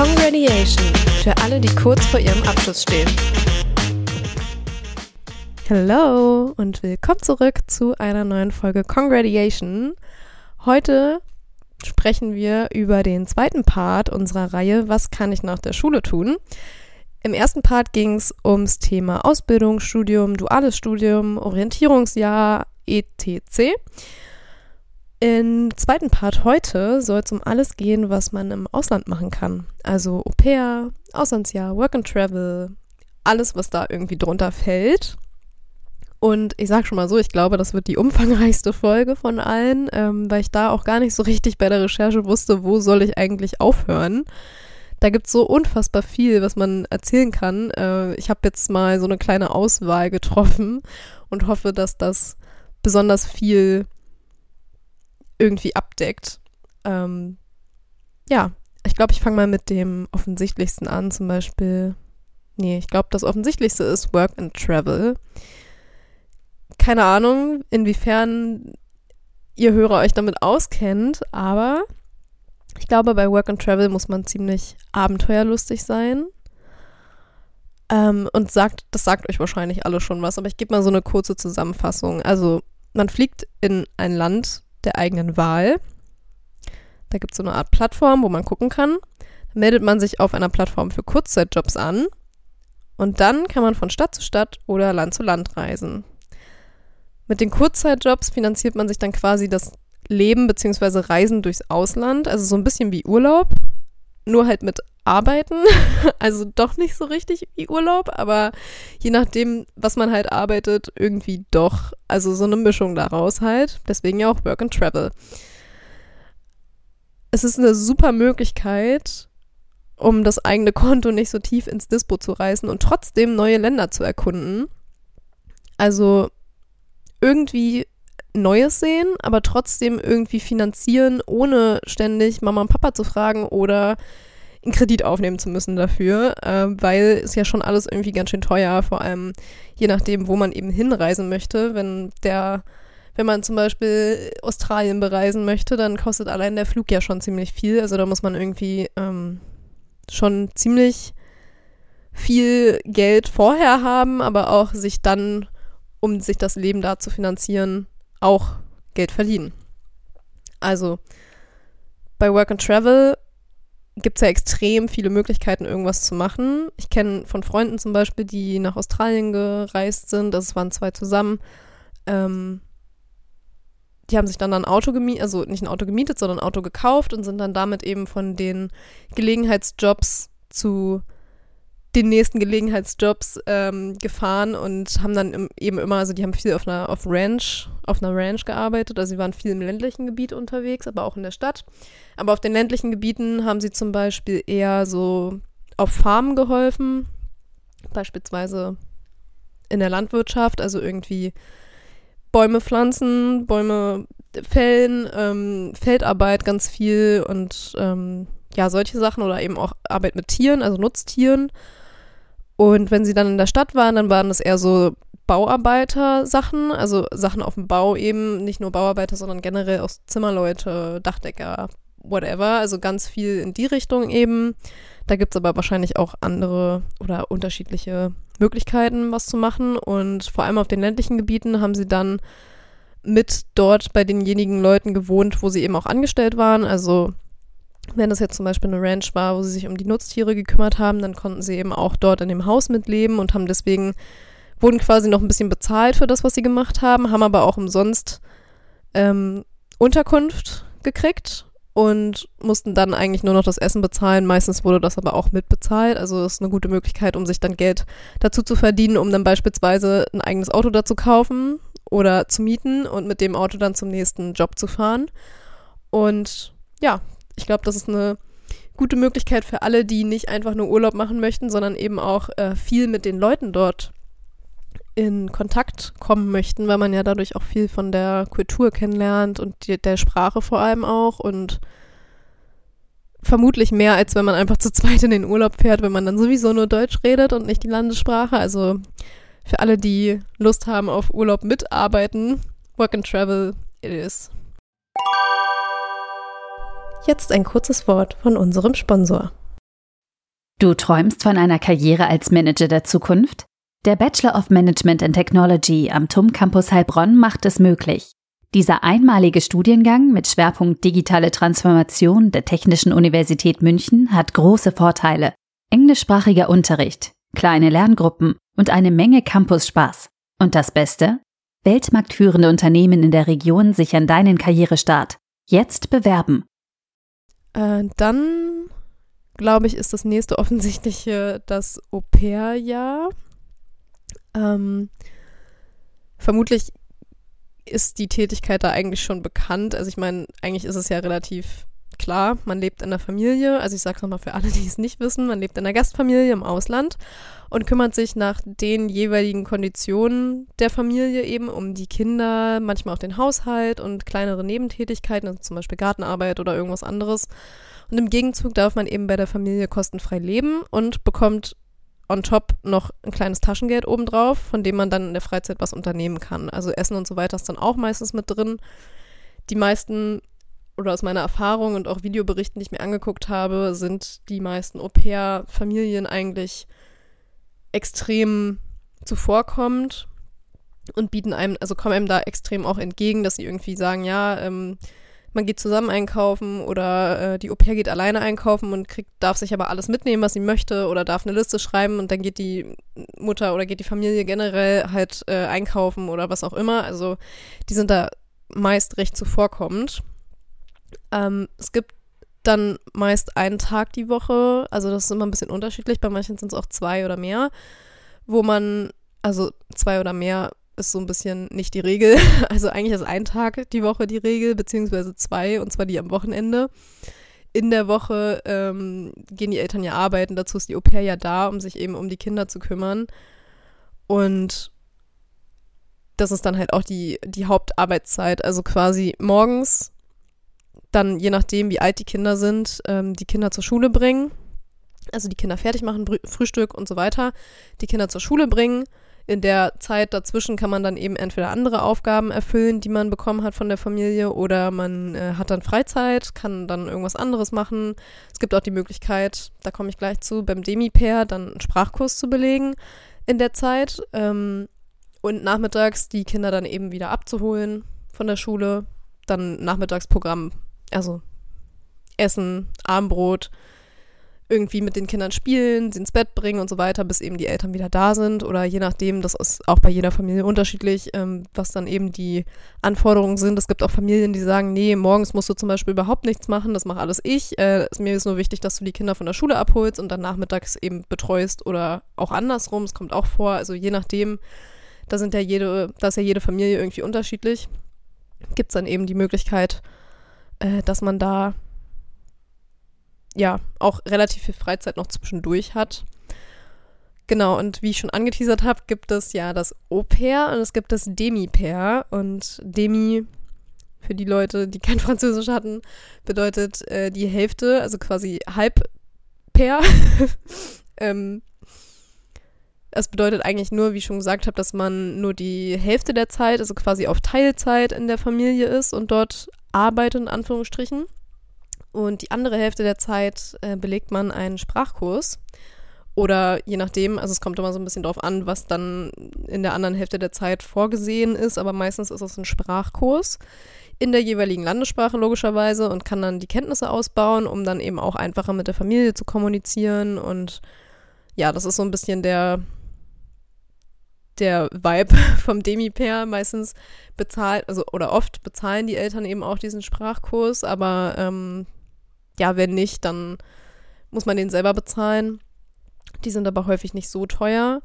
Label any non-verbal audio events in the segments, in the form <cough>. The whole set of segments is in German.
Congratulation für alle, die kurz vor ihrem Abschluss stehen. Hallo und willkommen zurück zu einer neuen Folge Congratulation. Heute sprechen wir über den zweiten Part unserer Reihe Was kann ich nach der Schule tun? Im ersten Part ging es ums Thema Ausbildung, Studium, duales Studium, Orientierungsjahr, etc. Im zweiten Part heute soll es um alles gehen, was man im Ausland machen kann. Also Au pair, Auslandsjahr, Work and Travel, alles, was da irgendwie drunter fällt. Und ich sage schon mal so, ich glaube, das wird die umfangreichste Folge von allen, ähm, weil ich da auch gar nicht so richtig bei der Recherche wusste, wo soll ich eigentlich aufhören. Da gibt es so unfassbar viel, was man erzählen kann. Äh, ich habe jetzt mal so eine kleine Auswahl getroffen und hoffe, dass das besonders viel irgendwie abdeckt. Ähm, ja, ich glaube, ich fange mal mit dem offensichtlichsten an, zum Beispiel. Nee, ich glaube, das offensichtlichste ist Work and Travel. Keine Ahnung, inwiefern ihr Hörer euch damit auskennt, aber ich glaube, bei Work and Travel muss man ziemlich abenteuerlustig sein. Ähm, und sagt, das sagt euch wahrscheinlich alle schon was, aber ich gebe mal so eine kurze Zusammenfassung. Also, man fliegt in ein Land, der eigenen Wahl. Da gibt es so eine Art Plattform, wo man gucken kann. Dann meldet man sich auf einer Plattform für Kurzzeitjobs an und dann kann man von Stadt zu Stadt oder Land zu Land reisen. Mit den Kurzzeitjobs finanziert man sich dann quasi das Leben bzw. Reisen durchs Ausland, also so ein bisschen wie Urlaub, nur halt mit Arbeiten. <laughs> Also doch nicht so richtig wie Urlaub, aber je nachdem, was man halt arbeitet, irgendwie doch. Also so eine Mischung daraus halt. Deswegen ja auch Work and Travel. Es ist eine super Möglichkeit, um das eigene Konto nicht so tief ins Dispo zu reißen und trotzdem neue Länder zu erkunden. Also irgendwie Neues sehen, aber trotzdem irgendwie finanzieren, ohne ständig Mama und Papa zu fragen oder einen Kredit aufnehmen zu müssen dafür, äh, weil es ja schon alles irgendwie ganz schön teuer, vor allem je nachdem, wo man eben hinreisen möchte. Wenn der, wenn man zum Beispiel Australien bereisen möchte, dann kostet allein der Flug ja schon ziemlich viel. Also da muss man irgendwie ähm, schon ziemlich viel Geld vorher haben, aber auch sich dann, um sich das Leben da zu finanzieren, auch Geld verdienen. Also bei Work and Travel gibt es ja extrem viele Möglichkeiten, irgendwas zu machen. Ich kenne von Freunden zum Beispiel, die nach Australien gereist sind, das waren zwei zusammen. Ähm, die haben sich dann ein Auto gemietet, also nicht ein Auto gemietet, sondern ein Auto gekauft und sind dann damit eben von den Gelegenheitsjobs zu den nächsten Gelegenheitsjobs ähm, gefahren und haben dann im, eben immer, also die haben viel auf einer auf Ranch, auf einer Ranch gearbeitet, also sie waren viel im ländlichen Gebiet unterwegs, aber auch in der Stadt. Aber auf den ländlichen Gebieten haben sie zum Beispiel eher so auf Farmen geholfen, beispielsweise in der Landwirtschaft, also irgendwie Bäume pflanzen, Bäume fällen, ähm, Feldarbeit ganz viel und ähm, ja, solche Sachen oder eben auch Arbeit mit Tieren, also Nutztieren. Und wenn sie dann in der Stadt waren, dann waren das eher so Bauarbeiter-Sachen, also Sachen auf dem Bau eben, nicht nur Bauarbeiter, sondern generell auch Zimmerleute, Dachdecker, whatever, also ganz viel in die Richtung eben. Da gibt es aber wahrscheinlich auch andere oder unterschiedliche Möglichkeiten, was zu machen. Und vor allem auf den ländlichen Gebieten haben sie dann mit dort bei denjenigen Leuten gewohnt, wo sie eben auch angestellt waren. Also wenn das jetzt zum Beispiel eine Ranch war, wo sie sich um die Nutztiere gekümmert haben, dann konnten sie eben auch dort in dem Haus mitleben und haben deswegen, wurden quasi noch ein bisschen bezahlt für das, was sie gemacht haben, haben aber auch umsonst ähm, Unterkunft gekriegt und mussten dann eigentlich nur noch das Essen bezahlen. Meistens wurde das aber auch mitbezahlt. Also das ist eine gute Möglichkeit, um sich dann Geld dazu zu verdienen, um dann beispielsweise ein eigenes Auto dazu kaufen oder zu mieten und mit dem Auto dann zum nächsten Job zu fahren. Und ja, ich glaube, das ist eine gute Möglichkeit für alle, die nicht einfach nur Urlaub machen möchten, sondern eben auch äh, viel mit den Leuten dort in Kontakt kommen möchten, weil man ja dadurch auch viel von der Kultur kennenlernt und die, der Sprache vor allem auch und vermutlich mehr, als wenn man einfach zu zweit in den Urlaub fährt, wenn man dann sowieso nur Deutsch redet und nicht die Landessprache. Also für alle, die Lust haben auf Urlaub mitarbeiten, Work and Travel, it is. Jetzt ein kurzes Wort von unserem Sponsor. Du träumst von einer Karriere als Manager der Zukunft? Der Bachelor of Management and Technology am TUM Campus Heilbronn macht es möglich. Dieser einmalige Studiengang mit Schwerpunkt digitale Transformation der Technischen Universität München hat große Vorteile. Englischsprachiger Unterricht, kleine Lerngruppen und eine Menge Campus-Spaß. Und das Beste? Weltmarktführende Unternehmen in der Region sichern deinen Karrierestart. Jetzt bewerben. Äh, dann glaube ich, ist das nächste offensichtliche das Au-pair-Jahr. Ähm, vermutlich ist die Tätigkeit da eigentlich schon bekannt. Also ich meine, eigentlich ist es ja relativ klar, man lebt in der Familie. Also ich sage es nochmal für alle, die es nicht wissen, man lebt in einer Gastfamilie im Ausland und kümmert sich nach den jeweiligen Konditionen der Familie eben um die Kinder, manchmal auch den Haushalt und kleinere Nebentätigkeiten, also zum Beispiel Gartenarbeit oder irgendwas anderes. Und im Gegenzug darf man eben bei der Familie kostenfrei leben und bekommt on top noch ein kleines Taschengeld obendrauf, von dem man dann in der Freizeit was unternehmen kann. Also Essen und so weiter ist dann auch meistens mit drin. Die meisten, oder aus meiner Erfahrung und auch Videoberichten, die ich mir angeguckt habe, sind die meisten Au-pair-Familien eigentlich extrem zuvorkommend und bieten einem, also kommen einem da extrem auch entgegen, dass sie irgendwie sagen, ja, ähm, man geht zusammen einkaufen oder äh, die Au-pair geht alleine einkaufen und kriegt, darf sich aber alles mitnehmen, was sie möchte oder darf eine Liste schreiben und dann geht die Mutter oder geht die Familie generell halt äh, einkaufen oder was auch immer. Also die sind da meist recht zuvorkommend. Ähm, es gibt dann meist einen Tag die Woche, also das ist immer ein bisschen unterschiedlich, bei manchen sind es auch zwei oder mehr, wo man, also zwei oder mehr ist so ein bisschen nicht die Regel. <laughs> Also eigentlich ist ein Tag die Woche die Regel, beziehungsweise zwei, und zwar die am Wochenende. In der Woche ähm, gehen die Eltern ja arbeiten, dazu ist die Au pair ja da, um sich eben um die Kinder zu kümmern. Und das ist dann halt auch die, die Hauptarbeitszeit. Also quasi morgens, dann je nachdem, wie alt die Kinder sind, ähm, die Kinder zur Schule bringen. Also die Kinder fertig machen, Frühstück und so weiter. Die Kinder zur Schule bringen in der Zeit dazwischen kann man dann eben entweder andere Aufgaben erfüllen, die man bekommen hat von der Familie, oder man äh, hat dann Freizeit, kann dann irgendwas anderes machen. Es gibt auch die Möglichkeit, da komme ich gleich zu, beim Demi-Pair dann einen Sprachkurs zu belegen in der Zeit ähm, und nachmittags die Kinder dann eben wieder abzuholen von der Schule. Dann Nachmittagsprogramm, also Essen, Armbrot, irgendwie mit den Kindern spielen, sie ins Bett bringen und so weiter, bis eben die Eltern wieder da sind. Oder je nachdem, das ist auch bei jeder Familie unterschiedlich, ähm, was dann eben die Anforderungen sind. Es gibt auch Familien, die sagen, nee, morgens musst du zum Beispiel überhaupt nichts machen, das mache alles ich. Äh, mir ist nur wichtig, dass du die Kinder von der Schule abholst und dann nachmittags eben betreust oder auch andersrum. Es kommt auch vor. Also je nachdem, da sind ja jede, da ist ja jede Familie irgendwie unterschiedlich. Gibt es dann eben die Möglichkeit, äh, dass man da ja auch relativ viel Freizeit noch zwischendurch hat. Genau, und wie ich schon angeteasert habe, gibt es ja das Au-pair und es gibt das Demi-pair. Und Demi, für die Leute, die kein <laughs> Französisch hatten, bedeutet äh, die Hälfte, also quasi Halb-Pair. <laughs> ähm, das bedeutet eigentlich nur, wie ich schon gesagt habe, dass man nur die Hälfte der Zeit, also quasi auf Teilzeit in der Familie ist und dort arbeitet, in Anführungsstrichen. Und die andere Hälfte der Zeit äh, belegt man einen Sprachkurs. Oder je nachdem, also es kommt immer so ein bisschen drauf an, was dann in der anderen Hälfte der Zeit vorgesehen ist, aber meistens ist es ein Sprachkurs in der jeweiligen Landessprache logischerweise und kann dann die Kenntnisse ausbauen, um dann eben auch einfacher mit der Familie zu kommunizieren. Und ja, das ist so ein bisschen der, der Vibe <laughs> vom Demi-Pair. Meistens bezahlt, also oder oft bezahlen die Eltern eben auch diesen Sprachkurs, aber ähm, ja, wenn nicht, dann muss man den selber bezahlen. Die sind aber häufig nicht so teuer,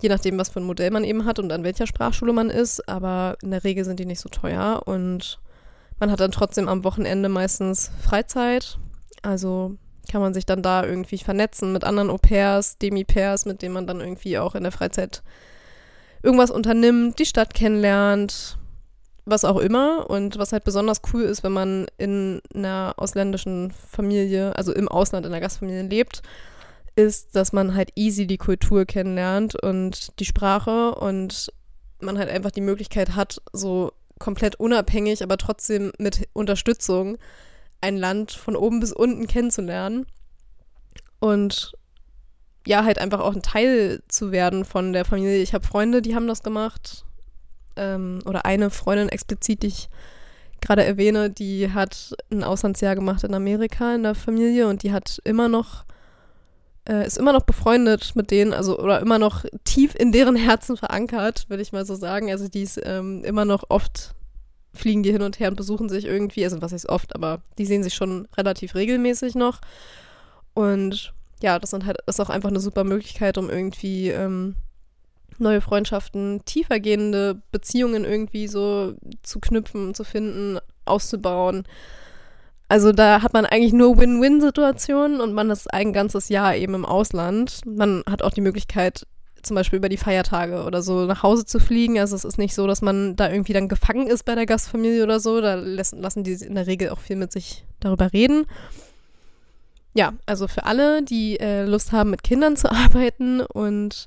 je nachdem, was für ein Modell man eben hat und an welcher Sprachschule man ist. Aber in der Regel sind die nicht so teuer und man hat dann trotzdem am Wochenende meistens Freizeit. Also kann man sich dann da irgendwie vernetzen mit anderen Au-pairs, Demi-Pairs, mit denen man dann irgendwie auch in der Freizeit irgendwas unternimmt, die Stadt kennenlernt, was auch immer. Und was halt besonders cool ist, wenn man in einer ausländischen Familie, also im Ausland in einer Gastfamilie lebt, ist, dass man halt easy die Kultur kennenlernt und die Sprache und man halt einfach die Möglichkeit hat, so komplett unabhängig, aber trotzdem mit Unterstützung ein Land von oben bis unten kennenzulernen. Und ja, halt einfach auch ein Teil zu werden von der Familie. Ich habe Freunde, die haben das gemacht. Ähm, oder eine Freundin explizit, die ich gerade erwähne, die hat ein Auslandsjahr gemacht in Amerika in der Familie und die hat immer noch, äh, ist immer noch befreundet mit denen, also oder immer noch tief in deren Herzen verankert, würde ich mal so sagen. Also die ist ähm, immer noch oft fliegen die hin und her und besuchen sich irgendwie, also was heißt oft, aber die sehen sich schon relativ regelmäßig noch. Und ja, das sind halt, ist auch einfach eine super Möglichkeit, um irgendwie ähm, neue Freundschaften, tiefergehende Beziehungen irgendwie so zu knüpfen, zu finden, auszubauen. Also da hat man eigentlich nur Win-Win-Situationen und man ist ein ganzes Jahr eben im Ausland. Man hat auch die Möglichkeit, zum Beispiel über die Feiertage oder so nach Hause zu fliegen. Also es ist nicht so, dass man da irgendwie dann gefangen ist bei der Gastfamilie oder so. Da lassen die in der Regel auch viel mit sich darüber reden. Ja, also für alle, die äh, Lust haben, mit Kindern zu <laughs> arbeiten und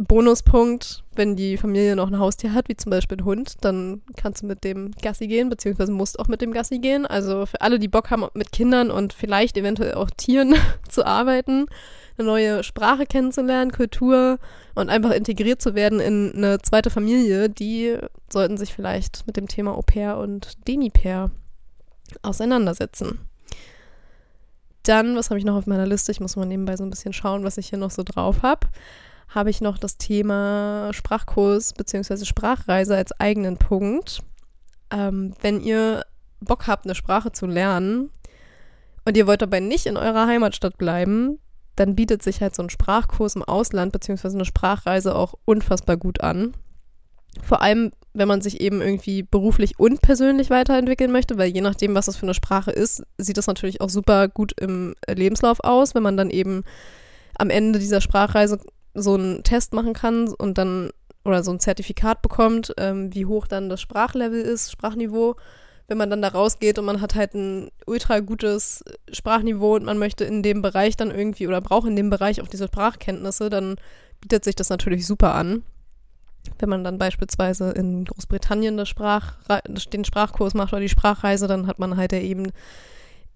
Bonuspunkt, wenn die Familie noch ein Haustier hat, wie zum Beispiel ein Hund, dann kannst du mit dem Gassi gehen, beziehungsweise musst auch mit dem Gassi gehen. Also für alle, die Bock haben, mit Kindern und vielleicht eventuell auch Tieren <laughs> zu arbeiten, eine neue Sprache kennenzulernen, Kultur und einfach integriert zu werden in eine zweite Familie, die sollten sich vielleicht mit dem Thema Au pair und Demi-Pair auseinandersetzen. Dann, was habe ich noch auf meiner Liste? Ich muss mal nebenbei so ein bisschen schauen, was ich hier noch so drauf habe habe ich noch das Thema Sprachkurs bzw. Sprachreise als eigenen Punkt. Ähm, wenn ihr Bock habt, eine Sprache zu lernen und ihr wollt dabei nicht in eurer Heimatstadt bleiben, dann bietet sich halt so ein Sprachkurs im Ausland bzw. eine Sprachreise auch unfassbar gut an. Vor allem, wenn man sich eben irgendwie beruflich und persönlich weiterentwickeln möchte, weil je nachdem, was das für eine Sprache ist, sieht das natürlich auch super gut im Lebenslauf aus, wenn man dann eben am Ende dieser Sprachreise so einen Test machen kann und dann oder so ein Zertifikat bekommt, ähm, wie hoch dann das Sprachlevel ist, Sprachniveau. Wenn man dann da rausgeht und man hat halt ein ultra gutes Sprachniveau und man möchte in dem Bereich dann irgendwie oder braucht in dem Bereich auch diese Sprachkenntnisse, dann bietet sich das natürlich super an. Wenn man dann beispielsweise in Großbritannien Sprach, den Sprachkurs macht oder die Sprachreise, dann hat man halt ja eben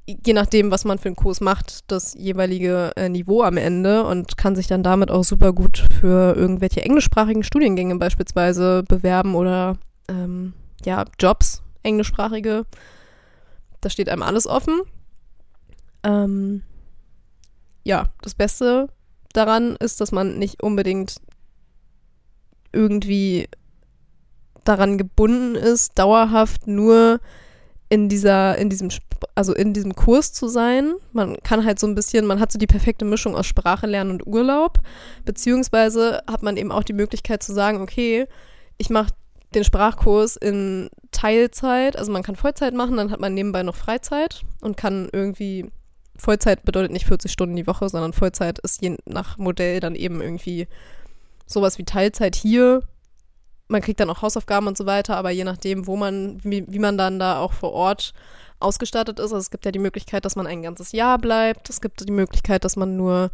je nachdem, was man für einen Kurs macht, das jeweilige äh, Niveau am Ende und kann sich dann damit auch super gut für irgendwelche englischsprachigen Studiengänge beispielsweise bewerben oder ähm, ja, Jobs, englischsprachige. Da steht einem alles offen. Ähm, ja, das Beste daran ist, dass man nicht unbedingt irgendwie daran gebunden ist, dauerhaft nur in dieser, in diesem, also in diesem Kurs zu sein. Man kann halt so ein bisschen, man hat so die perfekte Mischung aus Sprache lernen und Urlaub. Beziehungsweise hat man eben auch die Möglichkeit zu sagen, okay, ich mache den Sprachkurs in Teilzeit, also man kann Vollzeit machen, dann hat man nebenbei noch Freizeit und kann irgendwie, Vollzeit bedeutet nicht 40 Stunden die Woche, sondern Vollzeit ist je nach Modell dann eben irgendwie sowas wie Teilzeit hier man kriegt dann auch Hausaufgaben und so weiter, aber je nachdem, wo man, wie, wie man dann da auch vor Ort ausgestattet ist. Also es gibt ja die Möglichkeit, dass man ein ganzes Jahr bleibt. Es gibt die Möglichkeit, dass man nur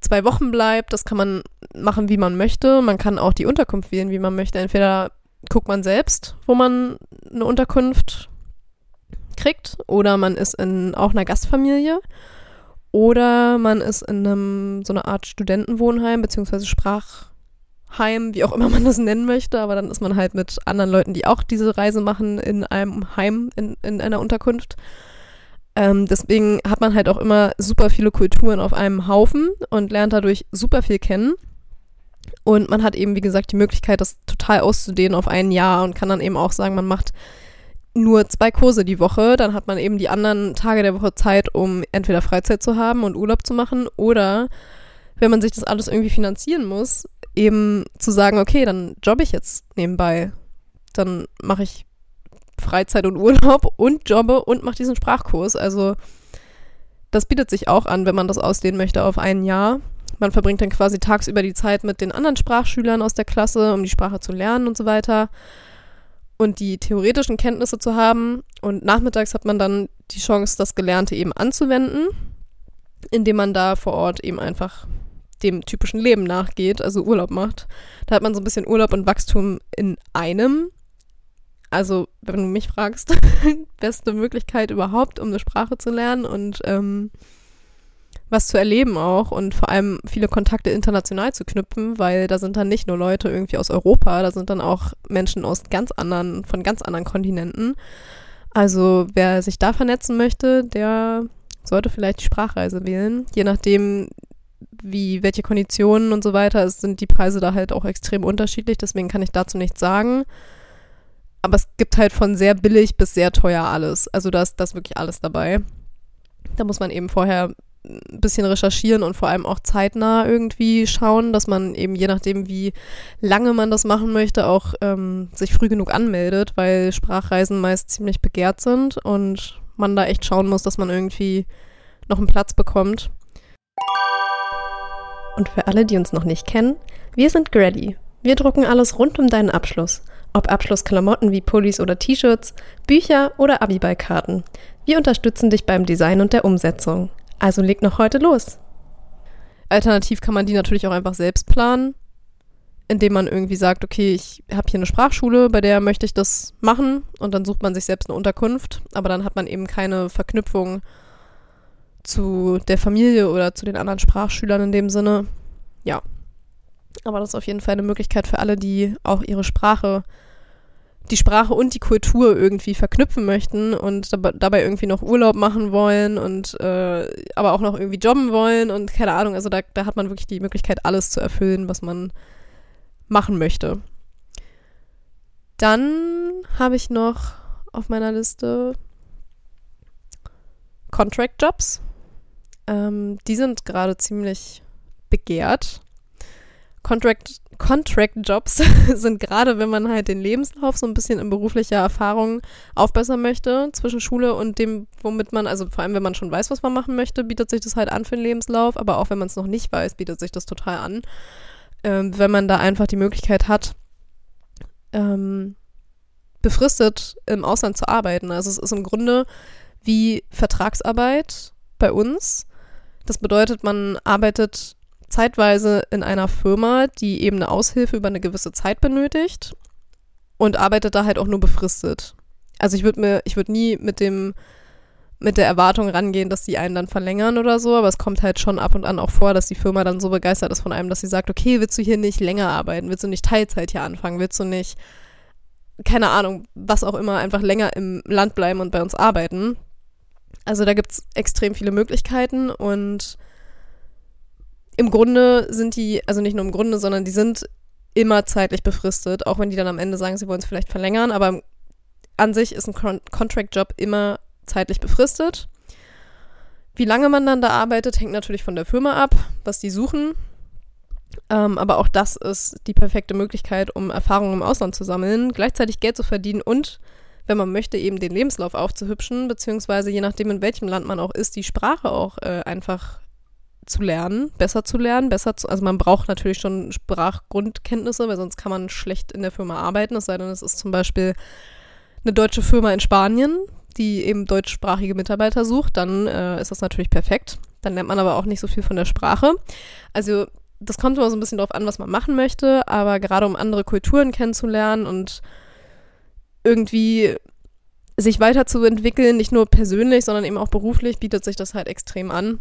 zwei Wochen bleibt. Das kann man machen, wie man möchte. Man kann auch die Unterkunft wählen, wie man möchte. Entweder guckt man selbst, wo man eine Unterkunft kriegt, oder man ist in auch einer Gastfamilie. Oder man ist in einem, so einer Art Studentenwohnheim beziehungsweise Sprach, Heim, wie auch immer man das nennen möchte, aber dann ist man halt mit anderen Leuten, die auch diese Reise machen, in einem Heim, in, in einer Unterkunft. Ähm, deswegen hat man halt auch immer super viele Kulturen auf einem Haufen und lernt dadurch super viel kennen. Und man hat eben, wie gesagt, die Möglichkeit, das total auszudehnen auf ein Jahr und kann dann eben auch sagen, man macht nur zwei Kurse die Woche, dann hat man eben die anderen Tage der Woche Zeit, um entweder Freizeit zu haben und Urlaub zu machen oder wenn man sich das alles irgendwie finanzieren muss, eben zu sagen, okay, dann jobbe ich jetzt nebenbei. Dann mache ich Freizeit und Urlaub und jobbe und mache diesen Sprachkurs. Also das bietet sich auch an, wenn man das ausdehnen möchte auf ein Jahr. Man verbringt dann quasi tagsüber die Zeit mit den anderen Sprachschülern aus der Klasse, um die Sprache zu lernen und so weiter und die theoretischen Kenntnisse zu haben. Und nachmittags hat man dann die Chance, das Gelernte eben anzuwenden, indem man da vor Ort eben einfach dem typischen Leben nachgeht, also Urlaub macht. Da hat man so ein bisschen Urlaub und Wachstum in einem. Also, wenn du mich fragst, <laughs> beste Möglichkeit überhaupt, um eine Sprache zu lernen und ähm, was zu erleben auch und vor allem viele Kontakte international zu knüpfen, weil da sind dann nicht nur Leute irgendwie aus Europa, da sind dann auch Menschen aus ganz anderen, von ganz anderen Kontinenten. Also wer sich da vernetzen möchte, der sollte vielleicht die Sprachreise wählen. Je nachdem, wie, welche Konditionen und so weiter, sind die Preise da halt auch extrem unterschiedlich, deswegen kann ich dazu nichts sagen. Aber es gibt halt von sehr billig bis sehr teuer alles. Also da ist das wirklich alles dabei. Da muss man eben vorher ein bisschen recherchieren und vor allem auch zeitnah irgendwie schauen, dass man eben je nachdem, wie lange man das machen möchte, auch ähm, sich früh genug anmeldet, weil Sprachreisen meist ziemlich begehrt sind und man da echt schauen muss, dass man irgendwie noch einen Platz bekommt. Und für alle, die uns noch nicht kennen, wir sind Grady. Wir drucken alles rund um deinen Abschluss. Ob Abschlussklamotten wie Pullis oder T-Shirts, Bücher oder Abiballkarten. Wir unterstützen dich beim Design und der Umsetzung. Also leg noch heute los. Alternativ kann man die natürlich auch einfach selbst planen, indem man irgendwie sagt, okay, ich habe hier eine Sprachschule, bei der möchte ich das machen und dann sucht man sich selbst eine Unterkunft, aber dann hat man eben keine Verknüpfung zu der Familie oder zu den anderen Sprachschülern in dem Sinne. Ja. Aber das ist auf jeden Fall eine Möglichkeit für alle, die auch ihre Sprache die Sprache und die Kultur irgendwie verknüpfen möchten und dabei irgendwie noch Urlaub machen wollen und äh, aber auch noch irgendwie jobben wollen und keine Ahnung, also da, da hat man wirklich die Möglichkeit, alles zu erfüllen, was man machen möchte. Dann habe ich noch auf meiner Liste Contract Jobs. Ähm, die sind gerade ziemlich begehrt. Contract Contract-Jobs <laughs> sind gerade, wenn man halt den Lebenslauf so ein bisschen in beruflicher Erfahrung aufbessern möchte, zwischen Schule und dem, womit man, also vor allem, wenn man schon weiß, was man machen möchte, bietet sich das halt an für den Lebenslauf, aber auch wenn man es noch nicht weiß, bietet sich das total an. Ähm, wenn man da einfach die Möglichkeit hat, ähm, befristet im Ausland zu arbeiten. Also es ist im Grunde wie Vertragsarbeit bei uns. Das bedeutet, man arbeitet zeitweise in einer Firma, die eben eine Aushilfe über eine gewisse Zeit benötigt und arbeitet da halt auch nur befristet. Also ich würde mir, ich würde nie mit dem, mit der Erwartung rangehen, dass die einen dann verlängern oder so, aber es kommt halt schon ab und an auch vor, dass die Firma dann so begeistert ist von einem, dass sie sagt, okay, willst du hier nicht länger arbeiten, willst du nicht Teilzeit hier anfangen, willst du nicht, keine Ahnung, was auch immer, einfach länger im Land bleiben und bei uns arbeiten. Also da gibt es extrem viele Möglichkeiten und im Grunde sind die, also nicht nur im Grunde, sondern die sind immer zeitlich befristet, auch wenn die dann am Ende sagen, sie wollen es vielleicht verlängern, aber an sich ist ein Con Contract-Job immer zeitlich befristet. Wie lange man dann da arbeitet, hängt natürlich von der Firma ab, was die suchen. Ähm, aber auch das ist die perfekte Möglichkeit, um Erfahrungen im Ausland zu sammeln, gleichzeitig Geld zu verdienen und, wenn man möchte, eben den Lebenslauf aufzuhübschen, beziehungsweise je nachdem, in welchem Land man auch ist, die Sprache auch äh, einfach zu lernen, besser zu lernen, besser zu, also man braucht natürlich schon Sprachgrundkenntnisse, weil sonst kann man schlecht in der Firma arbeiten, es sei denn, es ist zum Beispiel eine deutsche Firma in Spanien, die eben deutschsprachige Mitarbeiter sucht, dann äh, ist das natürlich perfekt. Dann lernt man aber auch nicht so viel von der Sprache. Also das kommt immer so ein bisschen darauf an, was man machen möchte, aber gerade um andere Kulturen kennenzulernen und irgendwie sich weiterzuentwickeln, nicht nur persönlich, sondern eben auch beruflich, bietet sich das halt extrem an.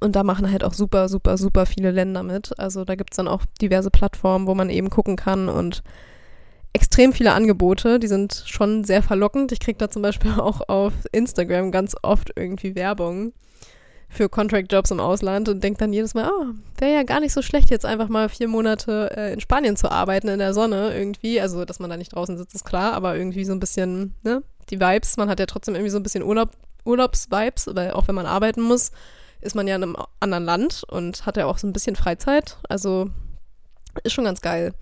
Und da machen halt auch super, super, super viele Länder mit. Also da gibt es dann auch diverse Plattformen, wo man eben gucken kann und extrem viele Angebote. Die sind schon sehr verlockend. Ich kriege da zum Beispiel <laughs> auch auf Instagram ganz oft irgendwie Werbung für Contract-Jobs im Ausland und denke dann jedes Mal, oh, wäre ja gar nicht so schlecht, jetzt einfach mal vier Monate äh, in Spanien zu arbeiten, in der Sonne irgendwie. Also, dass man da nicht draußen sitzt, ist klar, aber irgendwie so ein bisschen, ne, die Vibes. Man hat ja trotzdem irgendwie so ein bisschen Urlaub, Urlaubs-Vibes, weil auch wenn man arbeiten muss, ist man ja in einem anderen Land und hat ja auch so ein bisschen Freizeit. Also ist schon ganz geil.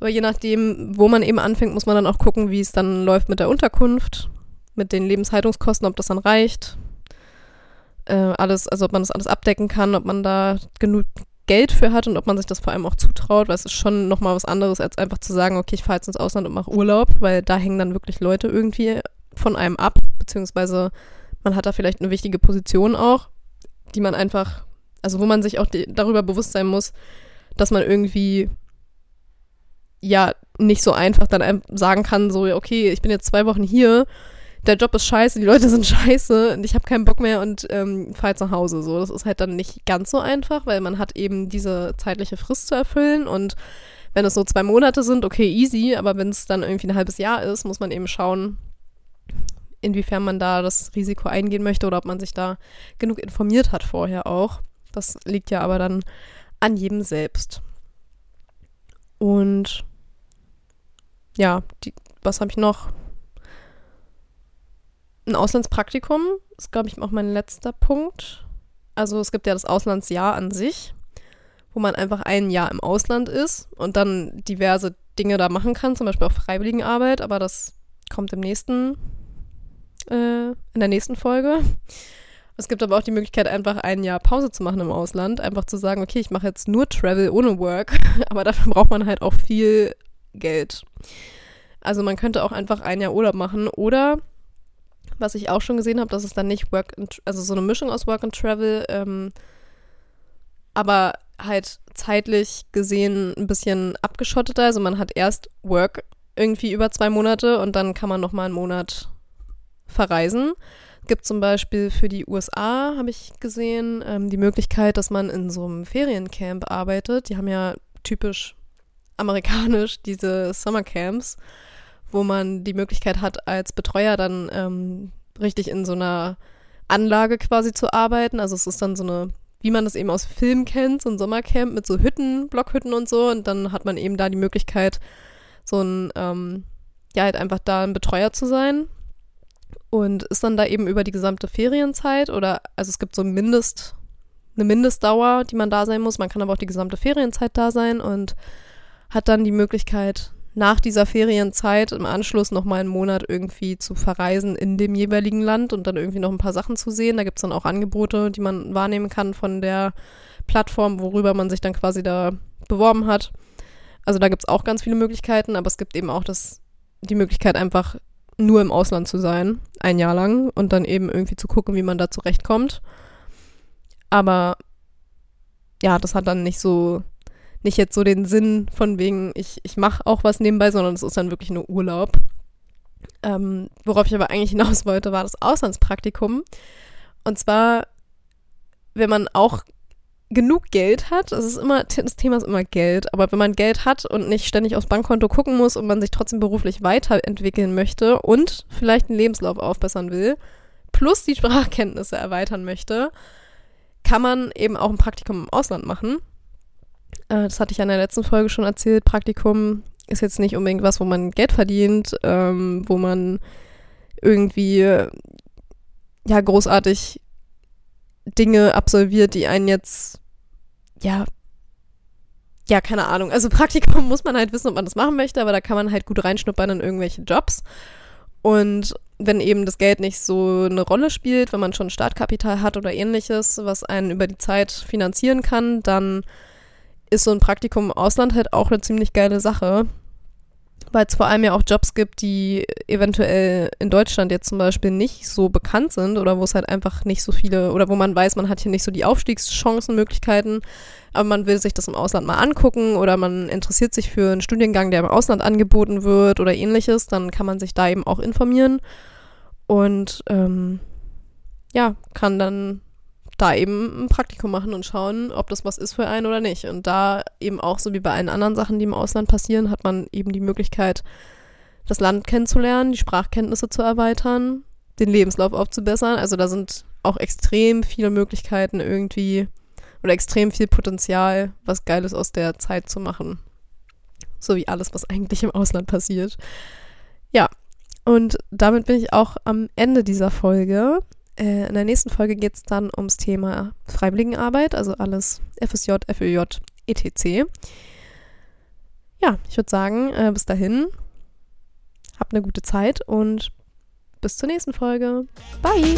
Aber je nachdem, wo man eben anfängt, muss man dann auch gucken, wie es dann läuft mit der Unterkunft, mit den Lebenshaltungskosten, ob das dann reicht. Äh, alles, also ob man das alles abdecken kann, ob man da genug Geld für hat und ob man sich das vor allem auch zutraut, weil es ist schon nochmal was anderes, als einfach zu sagen, okay, ich fahre jetzt ins Ausland und mache Urlaub, weil da hängen dann wirklich Leute irgendwie von einem ab, beziehungsweise man hat da vielleicht eine wichtige Position auch die man einfach, also wo man sich auch darüber bewusst sein muss, dass man irgendwie ja nicht so einfach dann sagen kann, so, okay, ich bin jetzt zwei Wochen hier, der Job ist scheiße, die Leute <laughs> sind scheiße und ich habe keinen Bock mehr und ähm, fahre jetzt nach Hause. So, das ist halt dann nicht ganz so einfach, weil man hat eben diese zeitliche Frist zu erfüllen und wenn es so zwei Monate sind, okay, easy, aber wenn es dann irgendwie ein halbes Jahr ist, muss man eben schauen, inwiefern man da das Risiko eingehen möchte oder ob man sich da genug informiert hat vorher auch. Das liegt ja aber dann an jedem selbst. Und ja, die, was habe ich noch? Ein Auslandspraktikum ist, glaube ich, auch mein letzter Punkt. Also es gibt ja das Auslandsjahr an sich, wo man einfach ein Jahr im Ausland ist und dann diverse Dinge da machen kann, zum Beispiel auch Freiwilligenarbeit, aber das kommt im nächsten, äh, in der nächsten Folge. Es gibt aber auch die Möglichkeit, einfach ein Jahr Pause zu machen im Ausland. Einfach zu sagen, okay, ich mache jetzt nur Travel ohne Work, <laughs> aber dafür braucht man halt auch viel Geld. Also man könnte auch einfach ein Jahr Urlaub machen oder was ich auch schon gesehen habe, dass es dann nicht Work, and, also so eine Mischung aus Work and Travel, ähm, aber halt zeitlich gesehen ein bisschen abgeschotteter. Also man hat erst Work irgendwie über zwei Monate und dann kann man noch mal einen Monat verreisen. Gibt zum Beispiel für die USA, habe ich gesehen, ähm, die Möglichkeit, dass man in so einem Feriencamp arbeitet. Die haben ja typisch amerikanisch diese Summercamps wo man die Möglichkeit hat, als Betreuer dann ähm, richtig in so einer Anlage quasi zu arbeiten. Also es ist dann so eine, wie man das eben aus Filmen kennt, so ein Sommercamp mit so Hütten, Blockhütten und so. Und dann hat man eben da die Möglichkeit, so ein, ähm, ja, halt einfach da ein Betreuer zu sein. Und ist dann da eben über die gesamte Ferienzeit oder, also es gibt so Mindest, eine Mindestdauer, die man da sein muss. Man kann aber auch die gesamte Ferienzeit da sein und hat dann die Möglichkeit, nach dieser Ferienzeit im Anschluss noch mal einen Monat irgendwie zu verreisen in dem jeweiligen Land und dann irgendwie noch ein paar Sachen zu sehen. Da gibt es dann auch Angebote, die man wahrnehmen kann von der Plattform, worüber man sich dann quasi da beworben hat. Also da gibt es auch ganz viele Möglichkeiten, aber es gibt eben auch das, die Möglichkeit, einfach nur im Ausland zu sein, ein Jahr lang und dann eben irgendwie zu gucken, wie man da zurechtkommt. Aber ja, das hat dann nicht so nicht jetzt so den Sinn von wegen, ich, ich mache auch was nebenbei, sondern es ist dann wirklich nur Urlaub. Ähm, worauf ich aber eigentlich hinaus wollte, war das Auslandspraktikum. Und zwar, wenn man auch genug Geld hat, das ist immer, das Thema ist immer Geld, aber wenn man Geld hat und nicht ständig aufs Bankkonto gucken muss und man sich trotzdem beruflich weiterentwickeln möchte und vielleicht einen Lebenslauf aufbessern will, plus die Sprachkenntnisse erweitern möchte, kann man eben auch ein Praktikum im Ausland machen. Äh, das hatte ich ja in der letzten Folge schon erzählt. Praktikum ist jetzt nicht unbedingt was, wo man Geld verdient, ähm, wo man irgendwie ja großartig Dinge absolviert, die einen jetzt ja ja, keine Ahnung. Also Praktikum muss man halt wissen, ob man das machen möchte, aber da kann man halt gut reinschnuppern in irgendwelche Jobs. Und wenn eben das Geld nicht so eine Rolle spielt, wenn man schon Startkapital hat oder ähnliches, was einen über die Zeit finanzieren kann, dann ist so ein Praktikum im Ausland halt auch eine ziemlich geile Sache, weil es vor allem ja auch Jobs gibt, die eventuell in Deutschland jetzt zum Beispiel nicht so bekannt sind oder wo es halt einfach nicht so viele oder wo man weiß, man hat hier nicht so die Aufstiegschancenmöglichkeiten, aber man will sich das im Ausland mal angucken oder man interessiert sich für einen Studiengang, der im Ausland angeboten wird oder ähnliches, dann kann man sich da eben auch informieren und ähm, ja, kann dann da eben ein Praktikum machen und schauen, ob das was ist für einen oder nicht. Und da eben auch so wie bei allen anderen Sachen, die im Ausland passieren, hat man eben die Möglichkeit, das Land kennenzulernen, die Sprachkenntnisse zu erweitern, den Lebenslauf aufzubessern. Also da sind auch extrem viele Möglichkeiten irgendwie oder extrem viel Potenzial, was Geiles aus der Zeit zu machen. So wie alles, was eigentlich im Ausland passiert. Ja, und damit bin ich auch am Ende dieser Folge. Äh, in der nächsten Folge geht es dann ums Thema Freiwilligenarbeit, also alles FSJ, FÖJ, etc. Ja, ich würde sagen, äh, bis dahin, habt eine gute Zeit und bis zur nächsten Folge. Bye!